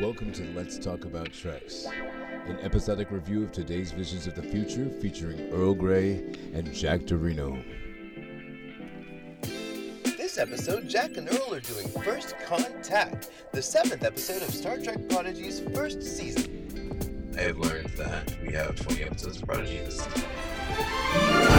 Welcome to Let's Talk About Treks, an episodic review of today's visions of the future featuring Earl Grey and Jack Dorino. This episode, Jack and Earl are doing First Contact, the seventh episode of Star Trek Prodigy's first season. I have learned that we have 20 episodes of Prodigy this season.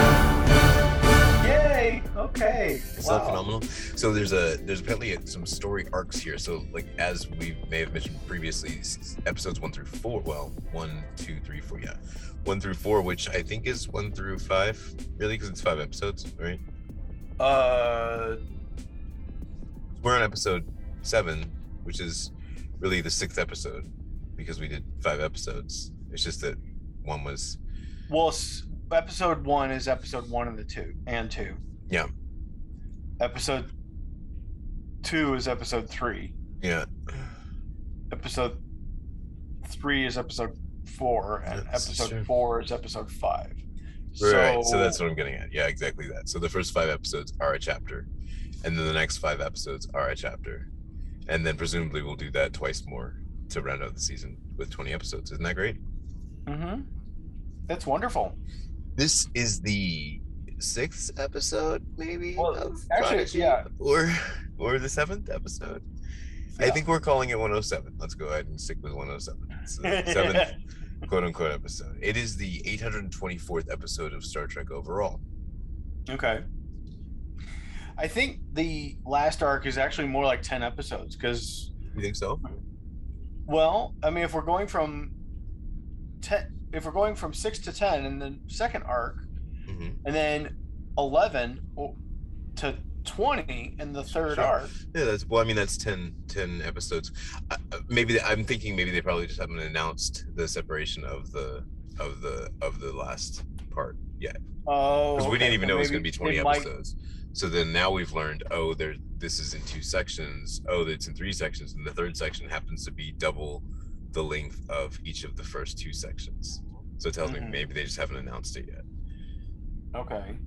Yay! Okay. It's not phenomenal. So there's a there's apparently some story arcs here. So like as we may have mentioned previously, episodes one through four. Well, one, two, three, four. Yeah, one through four, which I think is one through five. Really, because it's five episodes, right? Uh, We're on episode seven, which is really the sixth episode because we did five episodes. It's just that one was well, episode one is episode one of the two and two. Yeah. Episode two is episode three. yeah. Episode three is episode four, and That's episode true. four is episode five. Right. So that's what I'm getting at. Yeah, exactly that. So the first five episodes are a chapter, and then the next five episodes are a chapter, and then presumably we'll do that twice more to round out the season with 20 episodes. Isn't that great? Mm-hmm. That's wonderful. This is the sixth episode, maybe. Well, of actually, Prodigy? yeah. Or or the seventh episode. I think we're calling it 107. Let's go ahead and stick with 107. It's the seventh quote unquote episode. It is the 824th episode of Star Trek overall. Okay. I think the last arc is actually more like ten episodes because You think so? Well, I mean, if we're going from ten, if we're going from six to ten in the second arc, hmm and then eleven to twenty in the third Sure. arc, Yeah, that's well. I mean, that's 10, 10 episodes. Uh, uh, maybe they, I'm thinking maybe they probably just haven't announced the separation of the of the of the last part yet oh, because we okay, didn't even know it was going to be 20 it might- episodes. So then now we've learned. Oh, there. This is in two sections. Oh, it's in three sections, and the third section happens to be double the length of each of the first two sections. So it tells Mhm. me maybe they just haven't announced it yet. Okay.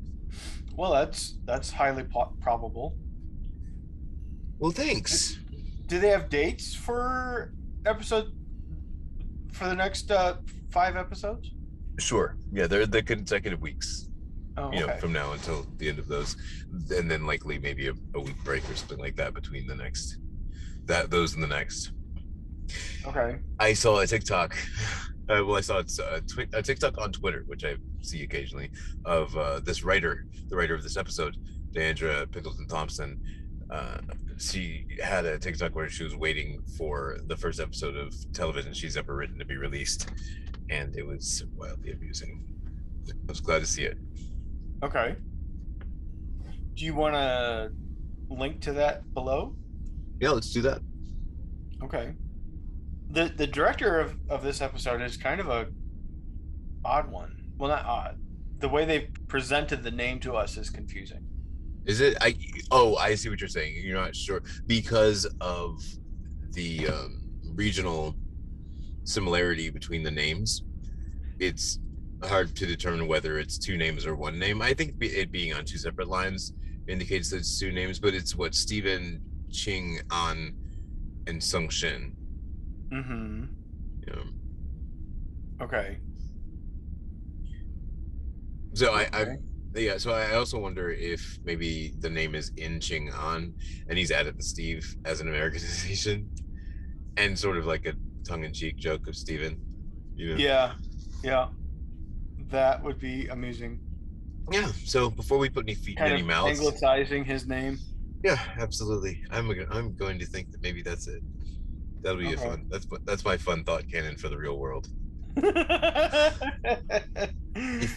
Well, that's that's highly po- probable. Well, thanks. Do they have dates for episode for the next uh, five episodes? Sure. Yeah, they're the consecutive weeks. Oh, you know, okay. from now until the end of those, and then likely maybe a, a week break or something like that between the next, that those and the next. Okay. I saw a TikTok. Uh, well, I saw it's a, twi- a TikTok on Twitter, which I see occasionally, of uh, this writer, the writer of this episode, Diandra Pendleton Thompson. Uh, she had a TikTok where she was waiting for the first episode of television she's ever written to be released, and it was wildly amusing. I was glad to see it. Okay. Do you want to link to that below? Yeah, let's do that. Okay. The the director of, of this episode is kind of a odd one. Well, not odd. The way they presented the name to us is confusing. Is it? I oh, I see what you're saying. You're not sure because of the um, regional similarity between the names. It's hard to determine whether it's two names or one name. I think it being on two separate lines indicates that it's two names, but it's what Stephen Ching An and Sung Shin. Mm-hmm. Know. Okay. So I, I yeah. So I also wonder if maybe the name is In Ching An, and he's added the Steve as an Americanization, and sort of like a tongue-in-cheek joke of Steven. You know? Yeah. Yeah. That would be amusing. Yeah. So before we put any feet in Kind any of mouths, anglicizing his name. yeah, absolutely. I'm I'm going to think that maybe that's it. That'll be a Okay. fun. That's that's my fun thought canon for the real world. I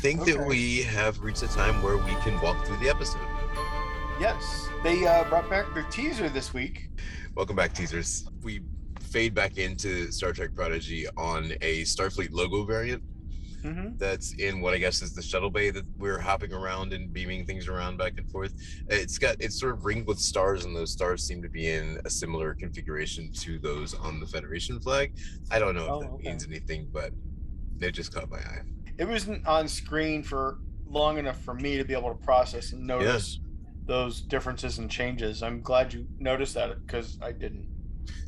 think that we have reached a time where we can walk through the episode. Yes, they uh, brought back their teaser this week. Welcome back, teasers. We fade back into Star Trek Prodigy on a Starfleet logo variant Mm-hmm. that's in what I guess is the shuttle bay that we're hopping around and beaming things around back and forth. It's got it's sort of ringed with stars, and those stars seem to be in a similar configuration to those on the Federation flag. I don't know if Oh, that okay. means anything, but it just caught my eye. It wasn't on screen for long enough for me to be able to process and notice those differences and changes. I'm glad you noticed that because I didn't.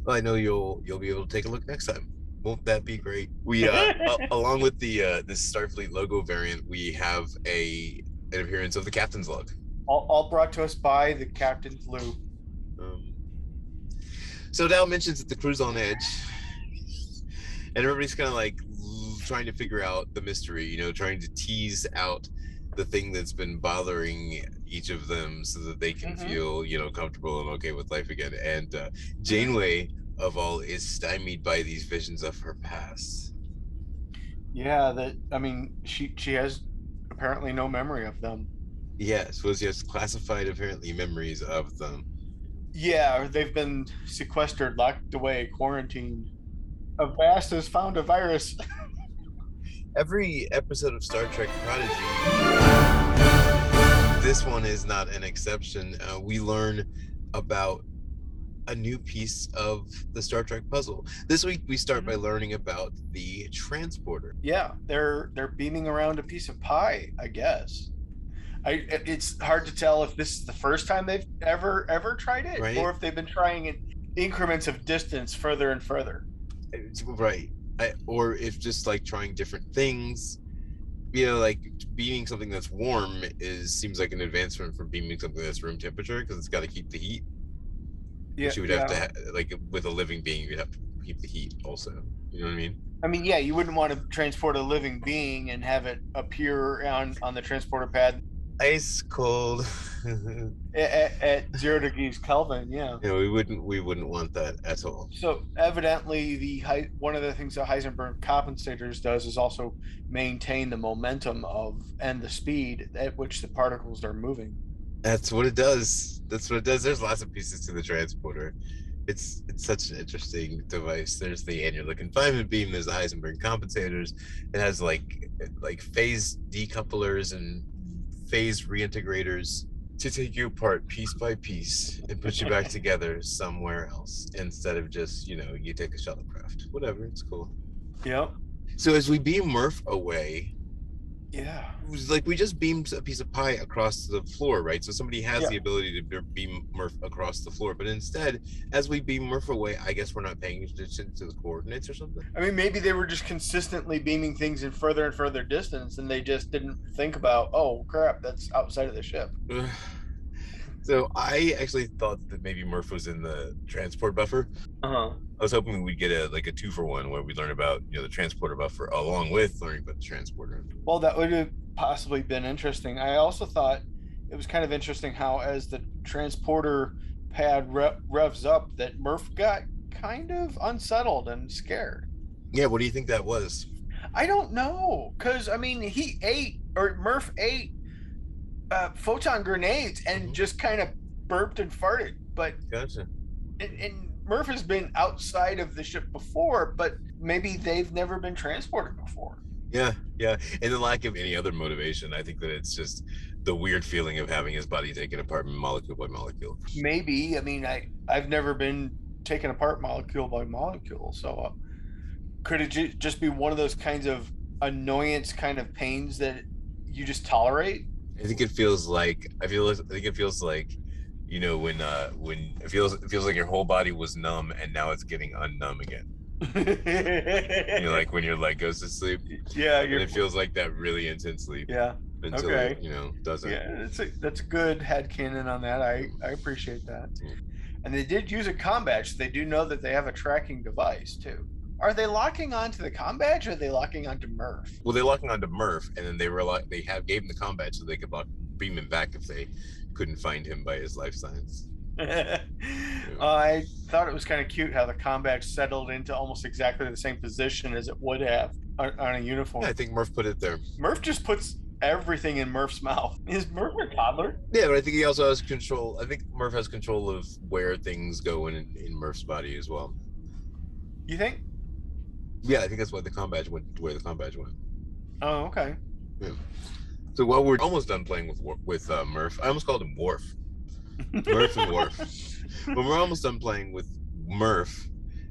Well, I know you'll you'll be able to take a look next time. Won't that be great? We uh, a- along with the uh, this Starfleet logo variant, we have a an appearance of the captain's log. All, all brought to us by the Captain's Lou. Um, so Dal mentions that the crew's on edge, and everybody's kind of like trying to figure out the mystery. You know, trying to tease out the thing that's been bothering each of them, so that they can Mhm. feel you know comfortable and okay with life again. And uh, Janeway, of all, is stymied by these visions of her past. Yeah, that I mean, she she has apparently no memory of them. Yes, was just classified apparently memories of them. Yeah, or they've been sequestered, locked away, quarantined. Avast has found a virus. every episode of Star Trek Prodigy, this one is not an exception. Uh, we learn about a new piece of the Star Trek puzzle. This week we start by mm-hmm. learning about the transporter. yeah, they're they're beaming around a piece of pie, I guess. I it's hard to tell if this is the first time they've ever ever tried it, Right. or if they've been trying it increments of distance further and further. It's- Right. I, or if just like trying different things. You know, like beaming something that's warm is seems like an advancement from beaming something that's room temperature because it's got to keep the heat. Yeah, you would have to ha- like with a living being, you'd have to keep the heat also. You know what I mean? I mean, yeah, you wouldn't want to transport a living being and have it appear on on the transporter pad Ice cold. at, at zero degrees Kelvin. Yeah. know, we wouldn't we wouldn't want that at all. So evidently, the one of the things that Heisenberg compensators does is also maintain the momentum of and the speed at which the particles are moving. That's what it does. That's what it does. There's lots of pieces to the transporter. It's it's such an interesting device. There's the annular confinement beam. There's the Heisenberg compensators. It has like like phase decouplers and phase reintegrators to take you apart piece by piece and put you back together somewhere else instead of just you know you take a shuttlecraft. Whatever, it's cool. Yep. So as we beam Murph away, Yeah. it was like we just beamed a piece of pie across the floor, right? So somebody has Yeah. the ability to be- beam Murph across the floor, but instead, as we beam Murph away, I guess we're not paying attention to the coordinates or something. I mean, maybe they were just consistently beaming things in further and further distance, and they just didn't think about, oh crap, that's outside of the ship. so I actually thought that maybe Murph was in the transport buffer. Uh huh. I was hoping we'd get a like a two for one where we learn about you know the transporter buffer along with learning about the transporter. Well, that would have possibly been interesting. I also thought it was kind of interesting how, as the transporter pad re- revs up, that Murph got kind of unsettled and scared. Yeah, what do you think that was? I don't know, because I mean, he ate or Murph ate uh, photon grenades and Mhm. just kind of burped and farted. But Gotcha. and, and Murph has been outside of the ship before, but maybe they've never been transported before. Yeah, yeah. And the lack of any other motivation, I think that it's just the weird feeling of having his body taken apart molecule by molecule. maybe i mean i i've never been taken apart molecule by molecule so uh, could it ju- just be one of those kinds of annoyance kind of pains that you just tolerate I think it feels like I feel I think it feels like you know when uh when it feels it feels like your whole body was numb and now it's getting unnumb again. You know, like when your leg goes to sleep yeah and it feels like that really intensely yeah until okay. it, you know doesn't. yeah that's a that's a good head canon on that i i appreciate that Yeah. and they did use a com badge so they do know that they have a tracking device too are they locking onto the com badge or are they locking onto murph Well, they're locking onto Murph, and then they were like they have gave him the com badge so they could lock beam him back if they couldn't find him by his life signs. Uh, I thought it was kind of cute how the com badge settled into almost exactly the same position as it would have on, on a uniform. Yeah, I think Murph put it there. Murph just puts everything in Murph's mouth. Is Murph a toddler? Yeah, but I think he also has control. I think Murph has control of where things go in in Murph's body as well. You think? Yeah, I think that's why the com badge went where the com badge went. Oh, okay. So while we're almost done playing with with uh, Murph, I almost called him Worf. Murph and Worf. when we're almost done playing with Murph,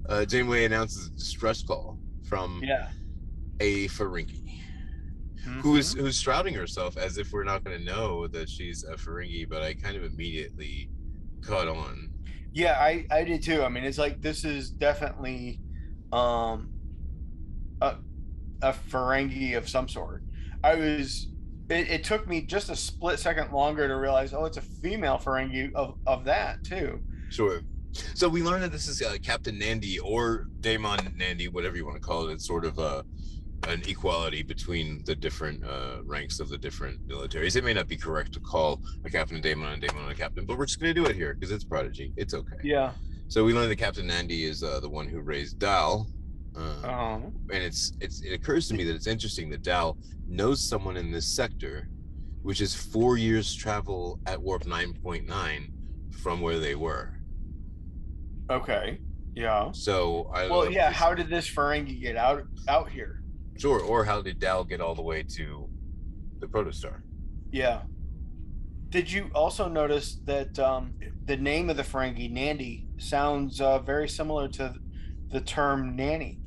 uh, Janeway announces a distress call from Yeah. a Ferengi, who is Mhm. who's shrouding herself as if we're not going to know that she's a Ferengi. But I kind of immediately caught on. Yeah, I I did too. I mean, it's like this is definitely um a a Ferengi of some sort. I was it, it took me just a split second longer to realize, oh, it's a female Ferengi of of that too. Sure. So we learned that this is uh, Captain Nandi or DaiMon Nandi, whatever you want to call it. It's sort of uh, an equality between the different uh, ranks of the different militaries. It may not be correct to call a captain a DaiMon and DaiMon a captain, but we're just going to do it here because it's Prodigy. It's okay. Yeah. So we learned that Captain Nandi is uh, the one who raised Dal. Uh, Um, and it's it's it occurs to me that it's interesting that Dal knows someone in this sector, which is four years travel at warp 9.9 from where they were. okay. Yeah. So I Well, yeah. How did this Ferengi get out out here? sure, or how did Dal get all the way to the protostar? Yeah. Did you also notice that um, the name of the Ferengi, Nandi, sounds uh, very similar to the term nanny?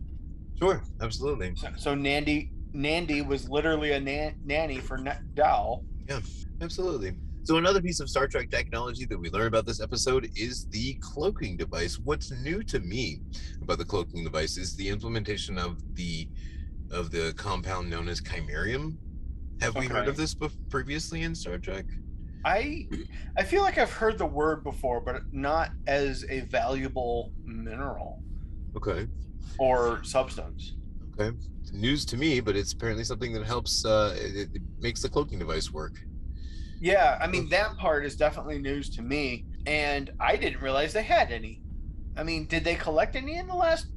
Sure, absolutely. So, so Nandy Nandi was literally a nan- nanny for Na- Dal. Yeah, absolutely. So another piece of Star Trek technology that we learn about this episode is the cloaking device. What's new to me about the cloaking device is the implementation of the of the compound known as chimerium. Have we heard of this bef- previously in Star Trek? I I feel like I've heard the word before, but not as a valuable mineral Okay. Or substance. Okay. News to me, but it's apparently something that helps. Uh, it, it makes the cloaking device work. Yeah, I mean that part is definitely news to me, and I didn't realize they had any. I mean, did they collect any in the last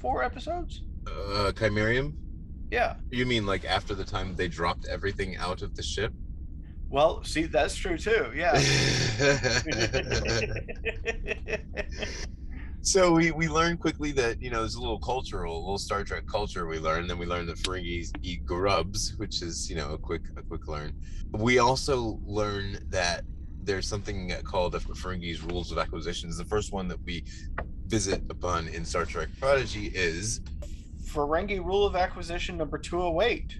four episodes? Uh, chimerium. Yeah. You mean like after the time they dropped everything out of the ship? Well, see, that's true too. Yeah. so we we learned quickly that you know there's a little cultural, a little Star Trek culture we learned. Then we learned that Ferengis eat grubs, which is you know a quick a quick learn. We also learn that there's something called the Ferengi's rules of acquisitions. The first one that we visit upon in Star Trek Prodigy is Ferengi rule of acquisition number 208.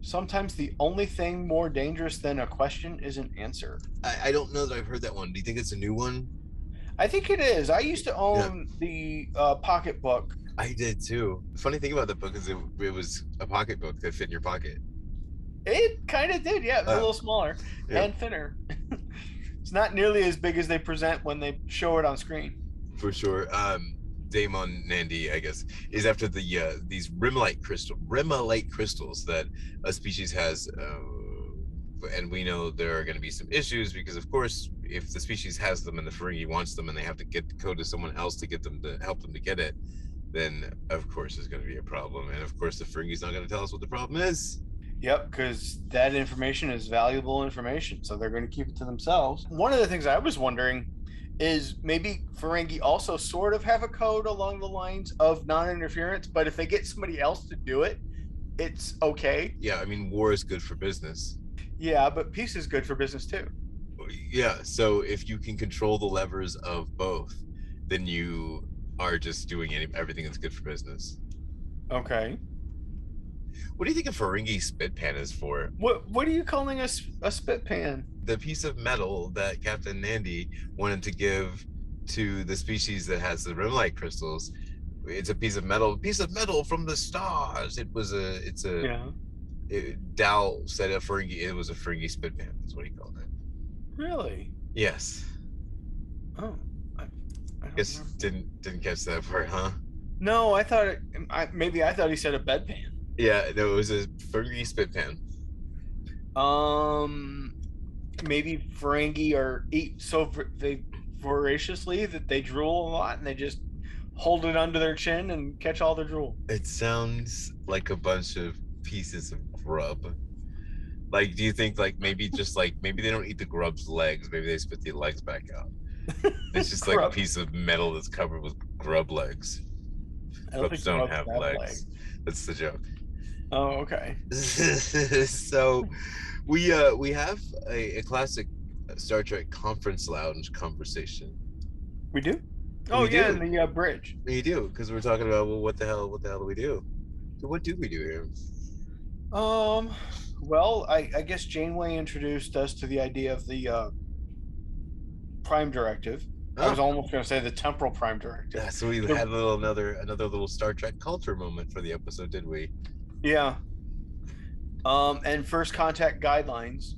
Sometimes the only thing more dangerous than a question is an answer. I, I don't know that I've heard that one. Do you think it's a new one? I think it is. I used to own the uh, pocketbook. I did too. The funny thing about the book is it, it was a pocketbook that fit in your pocket. It kind of did, yeah. It was a Uh, little smaller yeah. and thinner. it's not nearly as big as they present when they show it on screen. for sure. Um, DaiMon Nandi, I guess, is after the uh, these rimlite crystal rimlite crystals that a species has, uh, and we know there are going to be some issues because, of course, if the species has them and the Ferengi wants them, and they have to get the code to someone else to get them to help them to get it, then of course there's going to be a problem, and of course the Ferengi's not going to tell us what the problem is. Yep, because that information is valuable information, so they're going to keep it to themselves. One of the things I was wondering is maybe Ferengi also sort of have a code along the lines of non-interference, but if they get somebody else to do it, it's okay. Yeah, I mean, war is good for business. Yeah, but peace is good for business too. yeah so if you can control the levers of both then you are just doing any, everything that's good for business Okay. what do you think a ferengi spit pan is for What What are you calling a, a spit pan? the piece of metal that captain nandi wanted to give to the species that has the rimlite crystals it's a piece of metal piece of metal from the stars it was a it's a Yeah. It, Dal said a ferengi it was a ferengi spit pan that's what he called it Really? yes Oh. I, I guess remember. didn't didn't catch that part huh No, I thought it, I, maybe I thought he said a bedpan. yeah no it was a ferengi spit pan Um, maybe Ferengi are eat so they voraciously that they drool a lot and they just hold it under their chin and catch all their drool. It sounds like a bunch of pieces of grub. Like, do you think like maybe just like maybe they don't eat the grub's legs, maybe they spit the legs back out. It's just like a piece of metal that's covered with grub legs. I don't Grubs don't grubs have legs. That's the joke. Oh, okay. so we uh we have a, a classic Star Trek conference lounge conversation. We do. Oh We yeah, do. in the uh, bridge. You do, because we're talking about well what the hell what the hell do we do? So what do we do here? Um, well, I, I guess Janeway introduced us to the idea of the uh, Prime Directive, I was Oh. almost going to say the temporal prime directive. Yeah, so we had a little another another little Star Trek culture moment for the episode, did we? Yeah. Um, and first contact guidelines.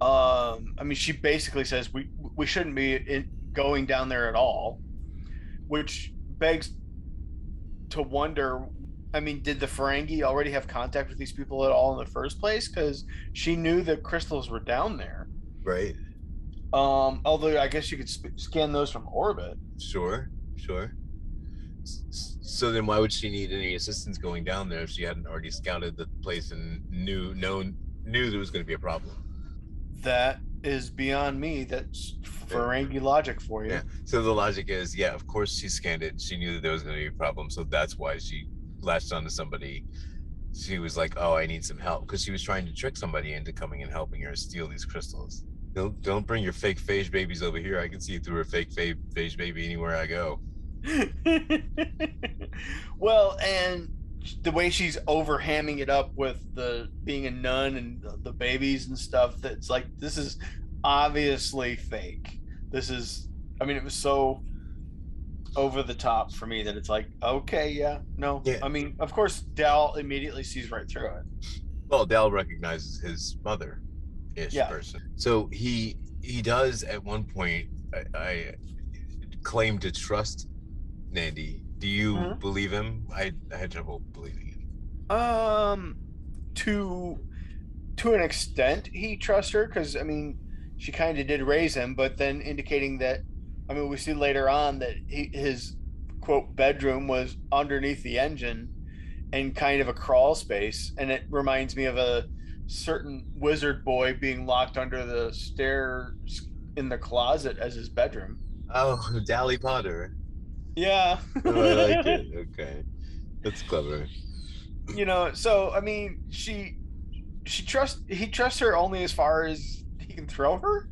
Um, I mean, she basically says we we shouldn't be in, going down there at all, which begs to wonder. I mean, did the Ferengi already have contact with these people at all in the first place? Because she knew the crystals were down there. Right. Um, although I guess you could sp- scan those from orbit. Sure. Sure. S- So then, why would she need any assistance going down there if she hadn't already scouted the place and knew known knew there was going to be a problem? That is beyond me. That's Ferengi logic for you. Yeah. So the logic is, yeah, of course she scanned it. She knew that there was going to be a problem, so that's why she latched onto somebody. She was like, "Oh, I need some help," because she was trying to trick somebody into coming and helping her steal these crystals. Don't don't bring your fake phage babies over here. I can see through a fake fa- phage baby anywhere I go. well, and the way she's over hamming it up with the being a nun and the babies and stuff, that's like this is obviously fake. This is, I mean, it was so over the top for me that it's like, okay, yeah, no. Yeah. I mean, of course, Dal immediately sees right through it. Well, Dal recognizes his mother, ish Yeah. person. So he he does at one point. I, I claim to trust Nandi. Do you Mhm. believe him? I, I had trouble believing him. Um, to to an extent, he trusts her because I mean, she kind of did raise him, but then indicating that, I mean, we see later on that he, his quote bedroom was underneath the engine, and kind of a crawl space, and it reminds me of a certain wizard boy being locked under the stairs in the closet as his bedroom. Oh, Dally Potter. Yeah. Oh, I like it. Okay, that's clever. you know so i mean she she trusts he trusts her only as far as he can throw her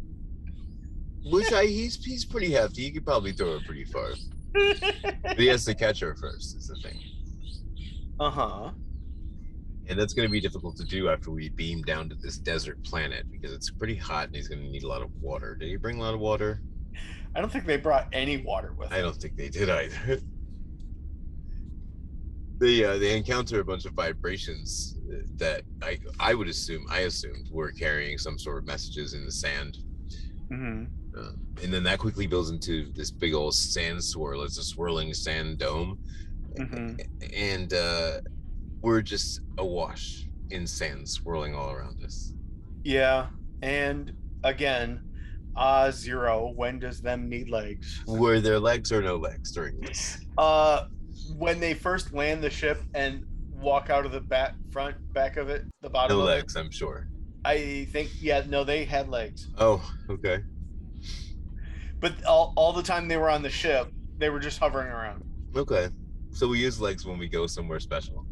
Which I he's he's pretty hefty. He could probably throw it pretty far. But he has to catch her first. Is the thing, uh-huh and that's going to be difficult to do after we beam down to this desert planet because it's pretty hot and he's going to need a lot of water. Did he bring a lot of water? i don't think they brought any water with I don't think they did either. they uh, they encounter a bunch of vibrations that I I would assume I assumed were carrying some sort of messages in the sand, Mhm. Uh, and then that quickly builds into this big old sand swirl. It's a swirling sand dome, Mhm. and uh, we're just awash in sand swirling all around us. yeah and again uh zero when does them need legs Were there legs or no legs during this? uh when they first land the ship and walk out of the back front back of it the bottom No legs, I'm sure. i think yeah no they had legs Oh, okay. But all, all the time they were on the ship they were just hovering around Okay. So we use legs when we go somewhere special.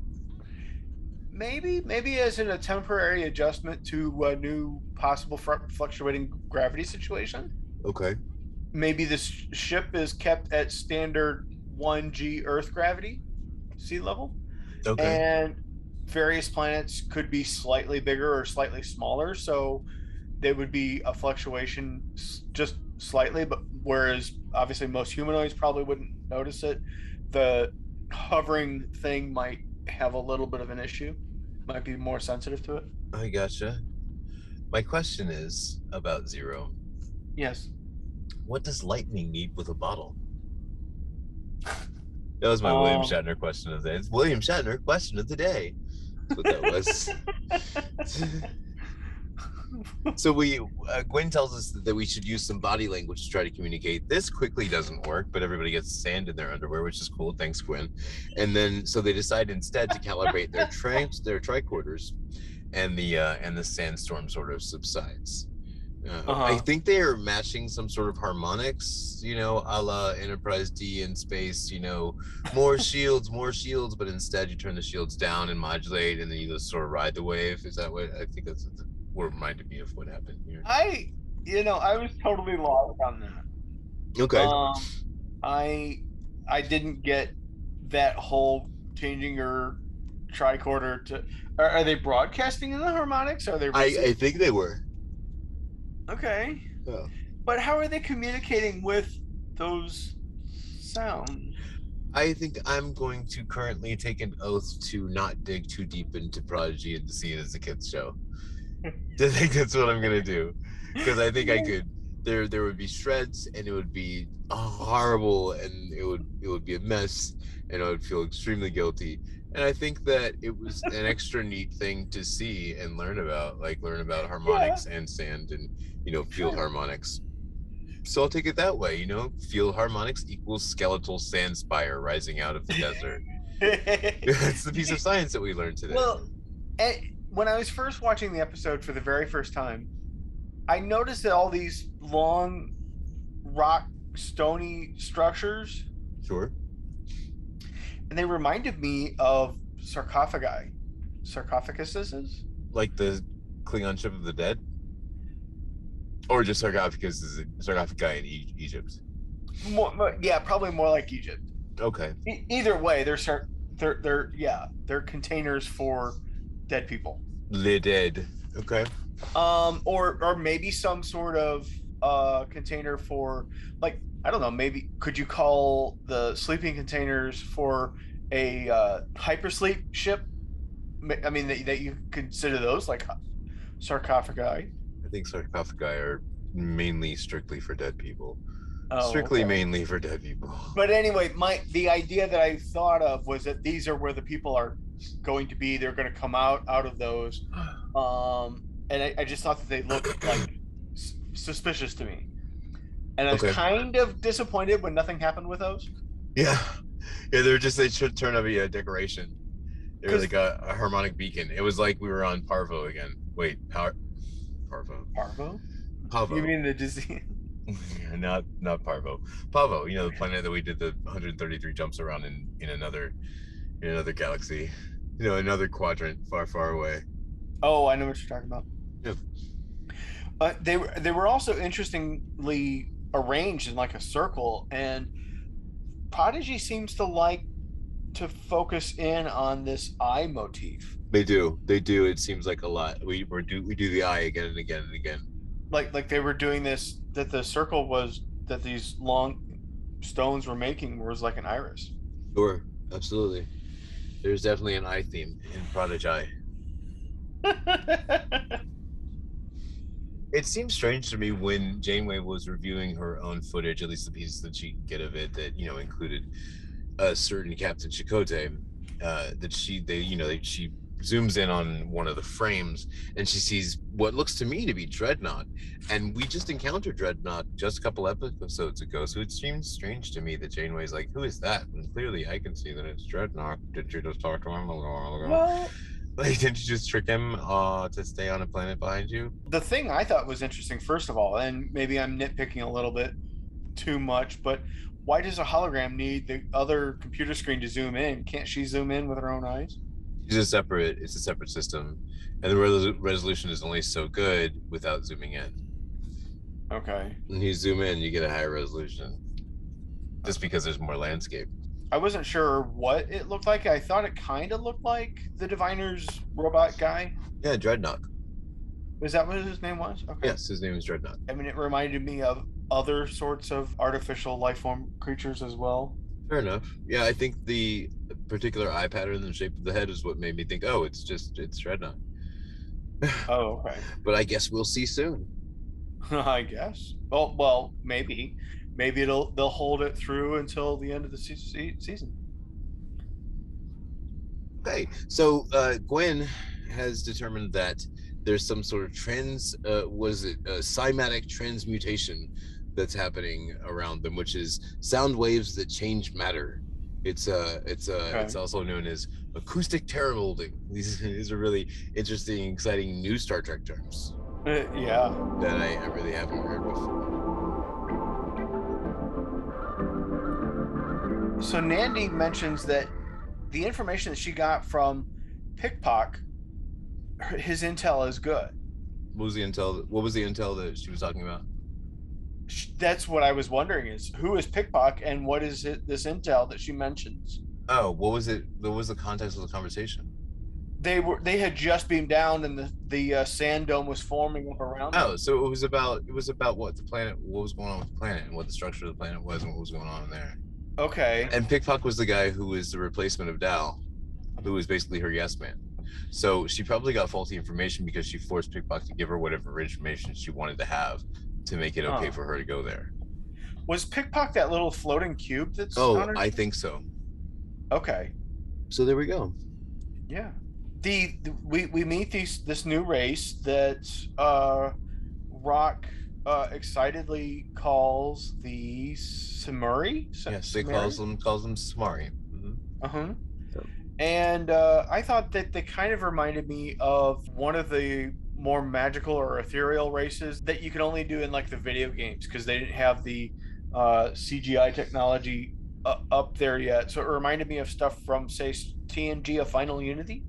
maybe maybe as in a temporary adjustment to a new possible fr- fluctuating gravity situation Okay. maybe this ship is kept at standard 1g earth gravity sea level Okay. and various planets could be slightly bigger or slightly smaller so there would be a fluctuation just slightly but whereas obviously most humanoids probably wouldn't notice it the hovering thing might have a little bit of an issue might be more sensitive to it I gotcha. My question is about Zero. yes What does lightning need with a bottle? That was my William Um, Shatner question of the day. It's William Shatner question of the day. That's what that was. so we uh, Gwen tells us that we should use some body language to try to communicate. This quickly doesn't work, but everybody gets sand in their underwear, which is cool. Thanks, Gwen. And then so they decide instead to calibrate their trans their tricorders, and the uh, and the sandstorm sort of subsides. Uh, I Uh-huh. think they are matching some sort of harmonics, you know, a la Enterprise D in space. You know, more shields, more shields, but instead you turn the shields down and modulate, and then you just sort of ride the wave. Is that what I think that's what reminded me of what happened here? i you know i was totally lost on that Okay. Um, I I didn't get that whole changing your tricorder to. Are, are they broadcasting in the harmonics? Are they? I, I think they were. okay. Yeah. But how are they communicating with those sounds? I think I'm going to currently take an oath to not dig too deep into Prodigy and to see it as a kids show. I think that's what I'm gonna do because I think I could. There, there would be shreds, and it would be horrible, and it would, it would be a mess, and I would feel extremely guilty. And I think that it was an extra neat thing to see and learn about, like learn about harmonics and sand, and you know, field Sure. harmonics. So I'll take it that way, you know, field harmonics equals skeletal sand spire rising out of the desert. That's the piece of science that we learned today. Well, eh, when I was first watching the episode for the very first time, I noticed that all these long, rock, stony structures, sure. and they reminded me of sarcophagi, sarcophaguses. Like the Klingon ship of the dead? Or just sarcophagus sarcophagi in e- Egypt. More, more- yeah, probably more like Egypt. Okay. E- either way, they're sar- they're they're yeah, they're containers for dead people. The dead. Okay. um or or maybe some sort of uh container for like i don't know maybe could you call the sleeping containers for a uh hypersleep ship i mean that, that you consider those like sarcophagi I think sarcophagi are mainly strictly for dead people. Oh, strictly okay. mainly for dead people. but anyway my the idea that i thought of was that these are where the people are going to be they're going to come out out of those um and i, I just thought that they looked like s- suspicious to me and i was Okay. kind of disappointed when nothing happened with those Yeah. Yeah, they're just they should turn out to be a decoration. They're 'Cause- like a, a harmonic beacon. It was like we were on Parvo again. Wait, Par Parvo. parvo Pavo. you mean the disease not not Parvo. Pavo, you know the planet that we did the 133 jumps around in in another in another galaxy. You know, another quadrant far, far away. oh i know what you're talking about Yeah. uh, they were they were also interestingly arranged in like a circle and prodigy seems to like to focus in on this eye motif They do. They do. It seems like a lot. We we do we do the eye again and again and again. like like they were doing this that the circle was that these long stones were making was like an iris Sure, absolutely. There's definitely an eye theme in Prodigy. It seems strange to me when Janeway was reviewing her own footage, at least the pieces that she could get of it, that you know included a certain Captain Chakotay, uh, that she they you know they, she zooms in on one of the frames and she sees what looks to me to be Dreadnought, and we just encountered Dreadnought just a couple episodes ago, so it seems strange to me that Janeway's like, "Who is that?" And clearly, I can see that it's Dreadnought. Did you just talk to him a little while ago? well Like, didn't you just trick him uh, to stay on a planet behind you? the thing I thought was interesting, first of all, and maybe I'm nitpicking a little bit too much, but why does a hologram need the other computer screen to zoom in? Can't she zoom in with her own eyes? It's a separate. It's a separate system, and the resol- resolution is only so good without zooming in. Okay. When you zoom in, you get a higher resolution, just because there's more landscape. I wasn't sure what it looked like. I thought it kind of looked like the Diviner's robot guy. Yeah, Dreadnought. Was that what his name was? Okay. Yes, his name is Dreadnought. I mean, it reminded me of other sorts of artificial life form creatures as well. Fair enough. Yeah, I think the particular eye pattern and the shape of the head is what made me think, oh, it's just it's Dreadnought. Oh, okay. But I guess we'll see soon. I guess. Well, well, maybe, maybe it'll they'll hold it through until the end of the se- se- season. Okay, so uh, Gwen has determined that there's some sort of trans, uh, was it uh, cymatic transmutation that's happening around them, which is sound waves that change matter. It's uh, it's uh, Okay. it's also known as acoustic terramolding. These these are really interesting, exciting new Star Trek terms Uh, yeah. that I, I really haven't heard before. So Nandi mentions that the information that she got from Pickpock, his intel is good. What was the intel? What was the intel that she was talking about? That's what I was wondering: is who is Pickpock and what is it, this intel that she mentions? Oh, what was it? What was the context of the conversation? they were they had just beamed down and the the uh, sand dome was forming up around. them. Oh, so it was about it was about what the planet, what was going on with the planet, and what the structure of the planet was, and what was going on in there. Okay. And Pickpock was the guy who was the replacement of Dal, who was basically her yes man. So she probably got faulty information because she forced Pickpock to give her whatever information she wanted to have to make it okay Huh. for her to go there. Was Pickpock that little floating cube that's Oh? I think so. okay. So there we go. Yeah. The, the we we meet these this new race that uh Rock uh excitedly calls the Samuri. Yes, they calls them calls them Samari. Mhm. Uh-huh. So- And uh I thought that they kind of reminded me of one of the more magical or ethereal races that you can only do in like the video games because they didn't have the uh CGI technology uh, up there yet. So it reminded me of stuff from say TNG, a Final Unity.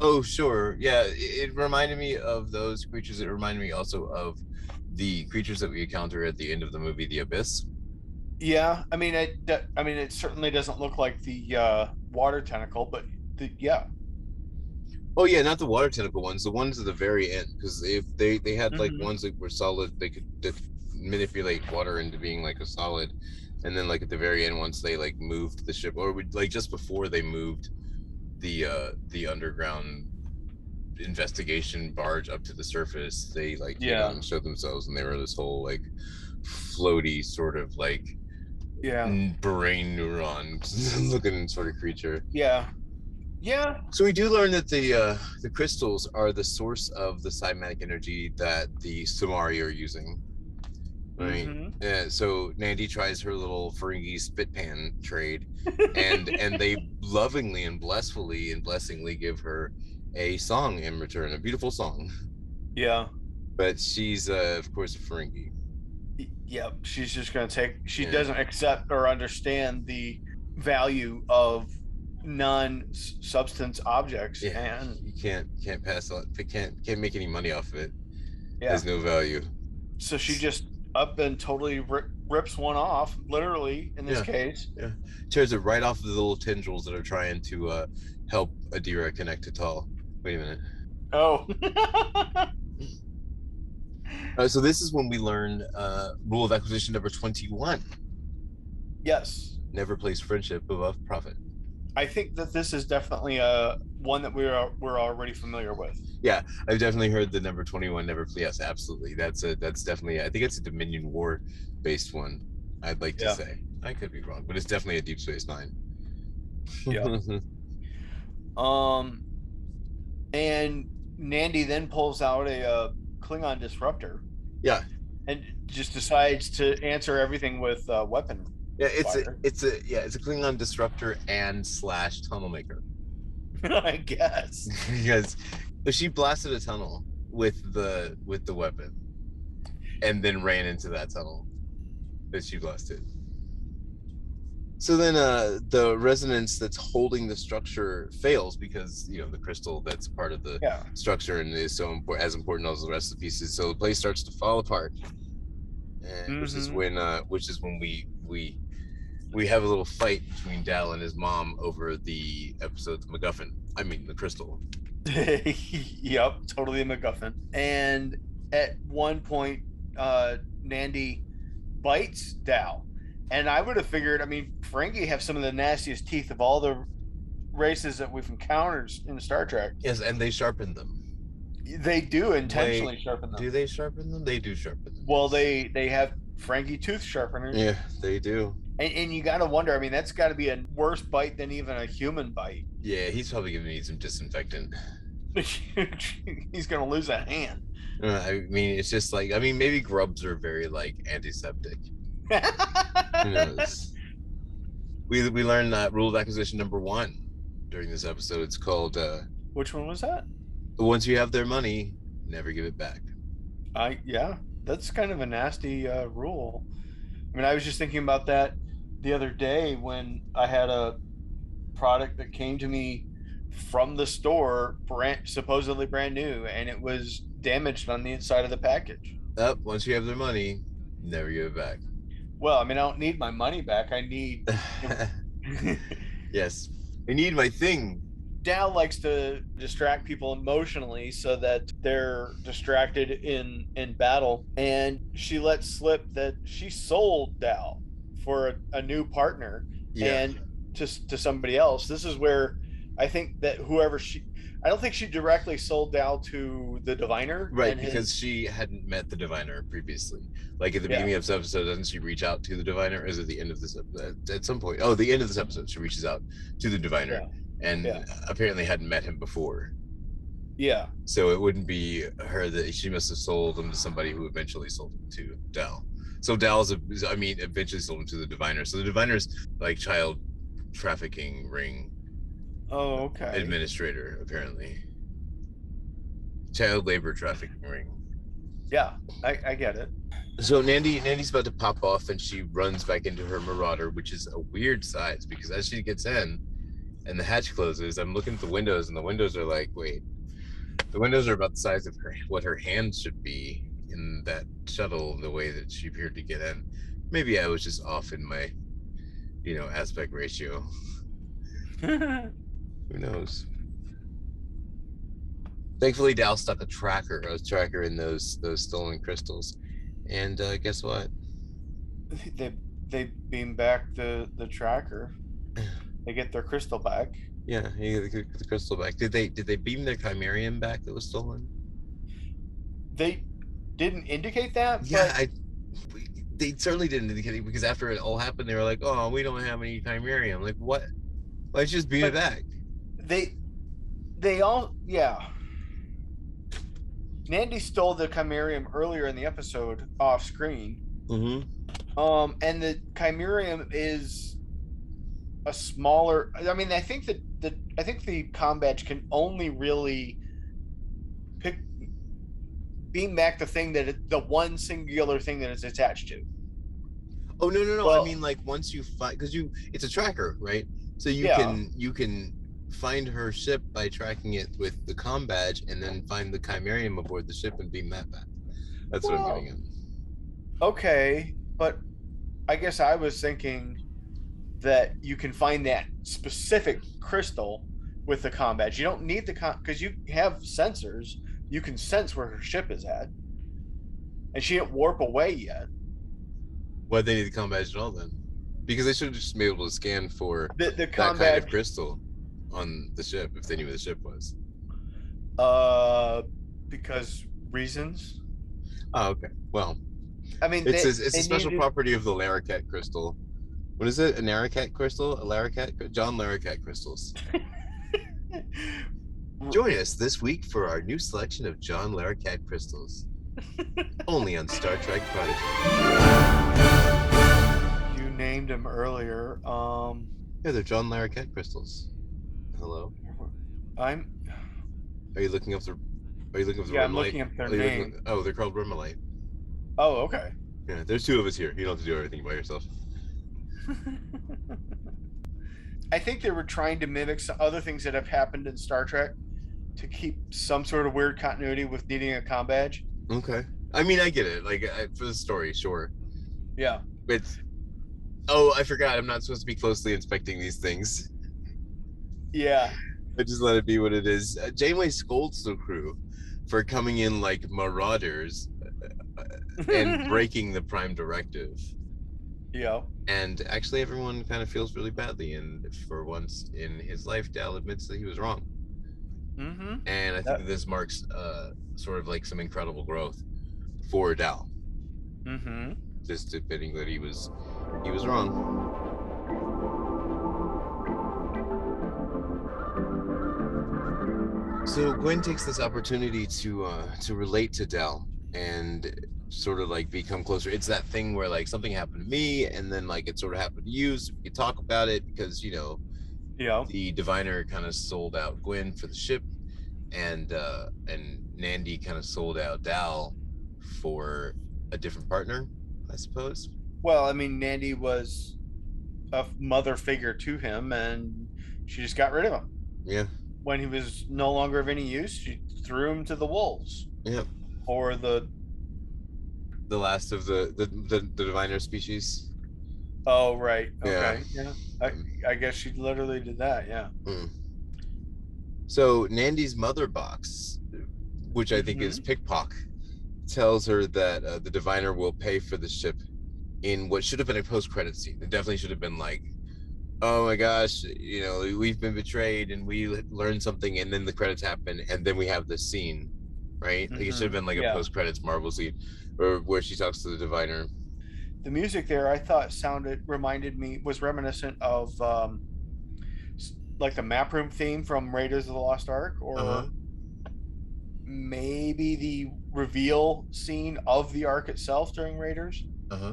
Oh, sure. Yeah, it, it reminded me of those creatures. It reminded me also of the creatures that we encounter at the end of the movie, The Abyss. Yeah, I mean, it. I mean, it certainly doesn't look like the uh, water tentacle, but the, yeah, Oh yeah, not the water tentacle ones. The ones at the very end, because if they they had like Mhm. ones that were solid, they could manipulate water into being like a solid, and then like at the very end, once they like moved the ship, or would like just before they moved the uh the underground investigation barge up to the surface, they like Yeah. showed themselves, and they were this whole like floaty sort of like yeah, brain neuron looking sort of creature. yeah, yeah. So we do learn that the uh, the crystals are the source of the cymatic energy that the Samari are using. Right. mhm. Uh, so Nandi tries her little Ferengi spit pan trade, and and they lovingly and blessfully and blessingly give her a song in return, a beautiful song. Yeah, But she's uh, of course a Ferengi. y- yeah. She's just gonna take. She Yeah. doesn't accept or understand the value of non-substance objects, Yeah. and You can't can't pass on. They can't can't make any money off of it. yeah. Has no value. So she just up and totally rip, rips one off, literally in this Yeah. case. tears it right off of the little tendrils that are trying to uh, help Adira connect to Tal. Wait a minute. Oh. Uh, so this is when we learn uh, rule of acquisition number 21. yes. Never place friendship above profit. I think that this is definitely a one that we're we're already familiar with. Yeah, I've definitely heard the number 21 never yes, absolutely. That's a that's definitely I think it's a Dominion War based one. I'd like to Yeah. say. I could be wrong, but it's definitely a Deep Space Nine. Yeah. Um, and Nandi then pulls out a uh, Klingon disruptor yeah. and just decides to answer everything with uh, weapon. Yeah, it's a, it's a yeah, it's a Klingon disruptor and slash tunnel maker. I guess. because she blasted a tunnel with the with the weapon and then ran into that tunnel that she blasted so then uh the resonance that's holding the structure fails because you know the crystal that's part of the Yeah. structure and is so important as important as the rest of the pieces so the place starts to fall apart and which is Mhm. when uh which is when we we we have a little fight between Dal and his mom over the episode the MacGuffin. I mean the crystal. yep, totally a MacGuffin. And at one point, uh, Nandi bites Dal. And I would have figured, I mean, Ferengi have some of the nastiest teeth of all the races that we've encountered in Star Trek. Yes, and they sharpen them. They do intentionally sharpen them. Do they sharpen them? They do sharpen them. Well, they they have Ferengi tooth sharpeners. Yeah, they do. And, and you got to wonder, I mean, that's got to be a worse bite than even a human bite. Yeah, he's probably giving me some disinfectant. He's going to lose a hand. Uh, I mean, it's just like I mean, maybe grubs are very like antiseptic. Who knows? we we learned that rule of acquisition number one during this episode. It's called uh, Which one was that? once you have their money, never give it back. I yeah, that's kind of a nasty uh, rule. I mean, I was just thinking about that the other day when I had a product that came to me from the store, brand supposedly brand new, and it was damaged on the inside of the package. Up once you have their money, never give it back. Well, I mean, I don't need my money back. I need. yes, I need my thing Dal likes to distract people emotionally so that they're distracted in in battle, and she lets slip that she sold Dal for a, a new partner and to to somebody else. This is where I think that whoever she, I don't think she directly sold Dal to the diviner, Right, his- because she hadn't met the diviner previously. Like at the Yeah. beginning of this episode, doesn't she reach out to the diviner? Or is it the end of this ep- at- at some point? Oh, the end of this episode, she reaches out to the diviner and Yeah. apparently hadn't met him before. yeah, So it wouldn't be her that she must have sold him to somebody who eventually sold him to Dal. So Dal's, I mean, eventually sold him to the diviner. So the diviner's like child trafficking ring oh okay, administrator, apparently. Child labor trafficking ring. yeah, I, I get it. So Nandi, Nandi's about to pop off, and she runs back into her Marauder, which is a weird size because as she gets in, and the hatch closes, I'm looking at the windows, and the windows are like, wait, the windows are about the size of her what her hands should be in that shuttle, the way that she appeared to get in. Maybe I was just off in my, you know, aspect ratio. Who knows? Thankfully, Dal stuck a tracker, a tracker in those those stolen crystals, and uh, guess what? they they beam back the the tracker. They get their crystal back. Yeah, got the, the crystal back. Did they did they beam their chimerium back that was stolen? They didn't indicate that. Yeah, but I. we- They certainly didn't indicate it because after it all happened, they were like, "Oh, we don't have any chimerium." Like, what? Let's just beam it back. they they all yeah. Nandi stole the chimerium earlier in the episode off screen. Mm-hmm. Um, and the chimerium is a smaller. I mean, I think that the I think the com badge can only really beam back the thing that it, the one singular thing that it's attached to. Oh no no no! Well- I mean, like once you find because you it's a tracker, right? So you Yeah. can you can find her ship by tracking it with the com badge, and then find the chimerium aboard the ship and beam that back. That's what I'm getting at. Okay, but I guess I was thinking that you can find that specific crystal with the com badge. You don't need the com because you have sensors. You can sense where her ship is at, and she didn't warp away yet. Why they need the com badge at all then? Because they should have just been able to scan for The the that com kind of crystal on the ship if they knew where the ship was. uh, because reasons. Oh, okay. Well, I mean, it's they, a, it's a special needed- property of the Laracat crystal. What is it? A Naracat crystal? A Laracat? John Laracat crystals. Join us this week for our new selection of John Laracat crystals. Only on Star Trek Prodigy. You named him earlier. Um, Yeah, they're John Laracat crystals. Hello. I'm. Are you looking up the? Are you looking up the? Yeah, I'm looking up their Are you looking name. oh, they're called Remalite. Oh, okay. Yeah, there's two of us here. You don't have to do everything by yourself. I think they were trying to mimic some other things that have happened in Star Trek to keep some sort of weird continuity with needing a com badge. Okay. I mean, I get it. Like I, for the story, sure. Yeah. It's. Oh, I forgot. I'm not supposed to be closely inspecting these things. Yeah. I just let it be what it is. Uh, Janeway scolds the crew for coming in like marauders uh, and breaking the Prime Directive. yeah. And actually, everyone kind of feels really badly. And for once in his life, Dal admits that he was wrong. Mm-hmm. And I think That- that this marks uh, sort of like some incredible growth for Dal. Mm-hmm. Just admitting that he was he was wrong. So Gwen takes this opportunity to uh, to relate to Dal and sort of like become closer. It's that thing where like something happened to me and then like it sort of happened to you. So we could talk about it because you know Yeah. the diviner kind of sold out Gwen for the ship, and uh, and Nandi kind of sold out Dal for a different partner, I suppose. Well, I mean, Nandi was a mother figure to him, and she just got rid of him Yeah, when he was no longer of any use. She threw him to the wolves yeah. or the. The last of the the the, the diviner species. Oh right. Okay. Yeah. I, I guess she literally did that. Yeah. Mm. So Nandi's mother box, which I think is Pickpock, tells her that uh, the diviner will pay for the ship in what should have been a post-credit scene. It definitely should have been like, "Oh my gosh, you know, we've been betrayed and we learned something," and then the credits happen, and then we have this scene, right? Like it should have been like Yeah. a post-credits Marvel scene, or where she talks to the diviner. The music there, I thought, sounded reminded me was reminiscent of um, like the map room theme from Raiders of the Lost Ark, or Uh-huh. maybe the reveal scene of the Ark itself during Raiders. Uh huh.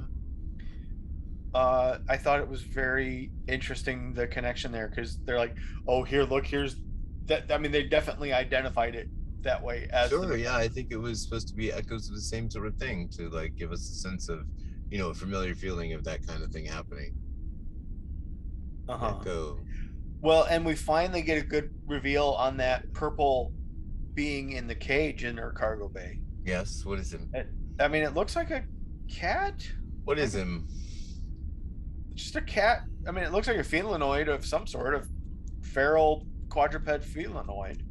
uh, I thought it was very interesting the connection there because they're like, oh, here, look, here's that. I mean, they definitely identified it that way as the- Sure, yeah, I think it was supposed to be echoes of the same sort of thing to like give us a sense of, you know, a familiar feeling of that kind of thing happening. Uh-huh. Echo. Well, and we finally get a good reveal on that purple being in the cage in her cargo bay. Yes. What is him? I mean, it looks like a cat, What is him? just a cat. I mean, it looks like a felinoid of some sort of feral quadruped felinoid.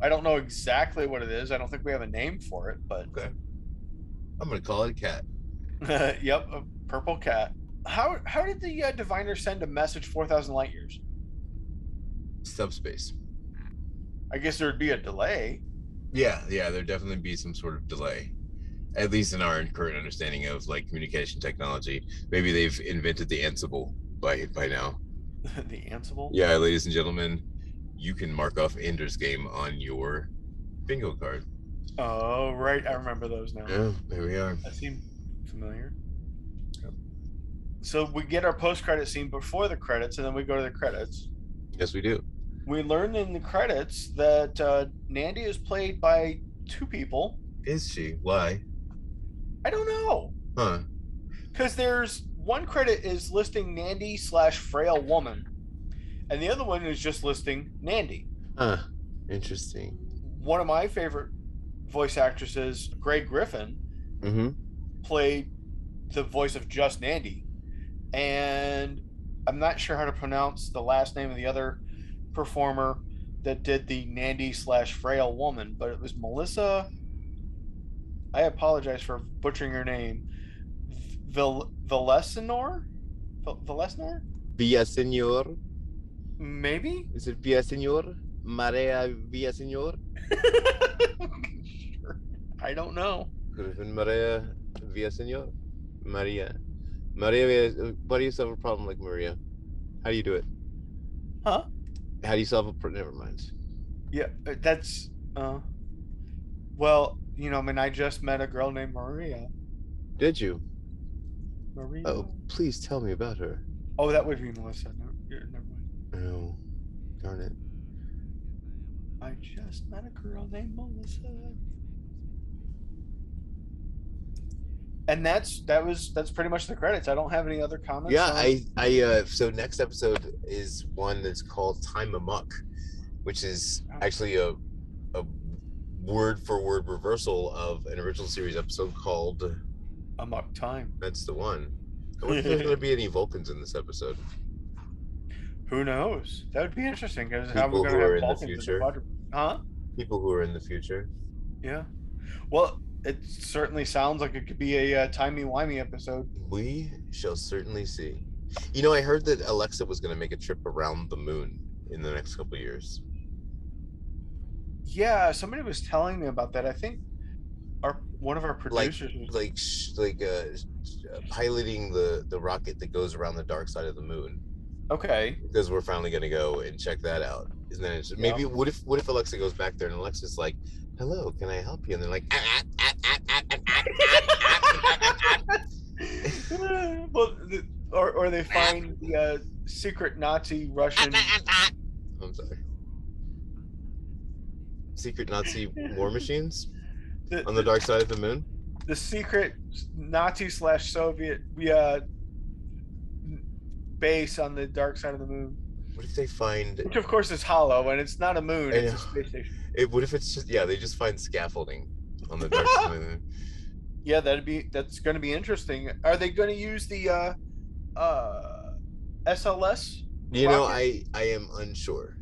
I don't know exactly what it is. I don't think we have a name for it, but Okay. I'm gonna call it a cat. yep, a purple cat. How how did the uh, diviner send a message four thousand light years? Subspace. I guess there'd be a delay. Yeah, yeah, there'd definitely be some sort of delay. At least in our current understanding of like communication technology. Maybe they've invented the Ansible by by now. the Ansible. Yeah, ladies and gentlemen, you can mark off Ender's Game on your bingo card. Oh right, I remember those now. Yeah, there we are. That seemed familiar. Yep. So we get our post-credit scene before the credits, and then we go to the credits. Yes, we do. We learn in the credits that uh, Nandi is played by two people. Is she? Why? I don't know, Huh? because there's one credit is listing Nandi slash frail woman, and the other one is just listing Nandi. Huh. Interesting. One of my favorite voice actresses, Greg Griffin, Mm-hmm. Played the voice of just Nandi. And I'm not sure how to pronounce the last name of the other performer that did the Nandi slash frail woman, but it was Melissa. I apologize for butchering her name. Vil Villasenor? Vil- Villasenor? Maybe? Is it Villaseñor? Maria Villaseñor? Sure. I don't know. Could have been Maria Villaseñor. Maria. Maria, Villa- why do you solve a problem like Maria? How do you do it? Huh? How do you solve a problem? Never mind. Yeah, uh, that's uh well, you know, I mean I just met a girl named Maria. Did you? Maria. Oh, please tell me about her. Oh, that would be Melissa. No, never mind. Oh, darn it. I just met a girl named Melissa. And that's that was that's pretty much the credits. I don't have any other comments. Yeah, on- I, I, uh, so next episode is one that's called Time Amok, which is actually a, a word for word reversal of an original series episode called Amok Time. That's the One. I wonder if there's going to be any Vulcans in this episode. Who knows? That would be interesting because how we're who gonna are have in the Vulcans in future. quadru- Huh? People who are in the future. Yeah. Well, it certainly sounds like it could be a uh, timey wimey episode. We shall certainly see. You know, I heard that Alexa was going to make a trip around the moon in the next couple of years. Yeah, somebody was telling me about that. I think our one of our Like, producers was like, like, uh, uh, piloting the the rocket that goes around the dark side of the moon. okay. because we're finally gonna go and check that out. Isn't that interesting? Yeah. Maybe what if what if Alexa goes back there and Alexa's like, hello, can I help you? And they're like, well, the, or, or they find the uh, secret Nazi Russian. I'm sorry. Secret Nazi war machines the, on the dark side of the moon. The secret Nazi slash Soviet yeah, base on the dark side of the moon. What if they find? which of course is hollow and it's not a moon; I it's a know. space station. It, what if it's just yeah? They just find scaffolding on the dark side of the moon. Yeah, that'd be that's going to be interesting. Are they going to use the uh, uh, SLS? You know, I I am unsure.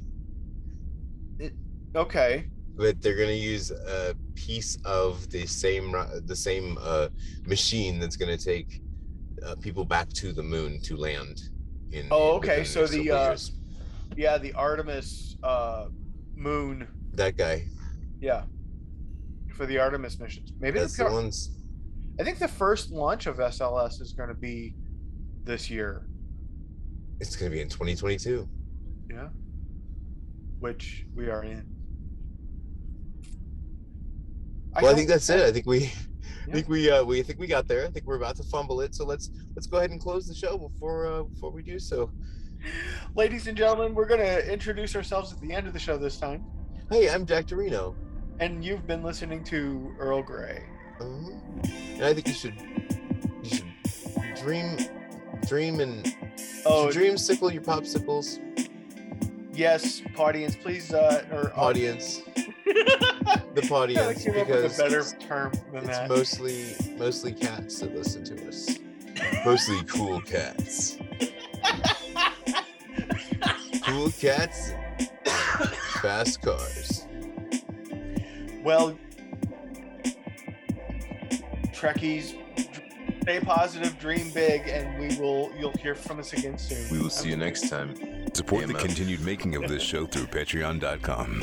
Okay. but they're gonna use a piece of the same ro- the same uh, machine that's gonna take uh, people back to the moon to land. In Oh, in- okay, within so next the, couple uh, years. Yeah, the Artemis uh, moon. that guy. Yeah. For the Artemis missions. Maybe That's the, the ones. I think the first launch of SLS is going to be this year. It's gonna be in 2022. Yeah. Which we are in. Well, I hope- think that's it. I think we, I think we, uh, we I think we got there. I think we're about to fumble it. So let's let's go ahead and close the show before uh, before we do so. Ladies and gentlemen, we're going to introduce ourselves at the end of the show this time. Hey, I'm Jack Torino, And you've been listening to Earl Grey. uh and I think you should you should dream, dream and Oh, dream sickle your popsicles, yes, audience, please. Uh, or audience, the audience, because a better it's, term than it's that. mostly mostly cats that listen to us, mostly cool cats, cool cats, fast cars. well, Trekkies, stay positive, dream big, and we will. You'll hear from us again soon. We will see you next time. Support the continued making of this show through patreon.com.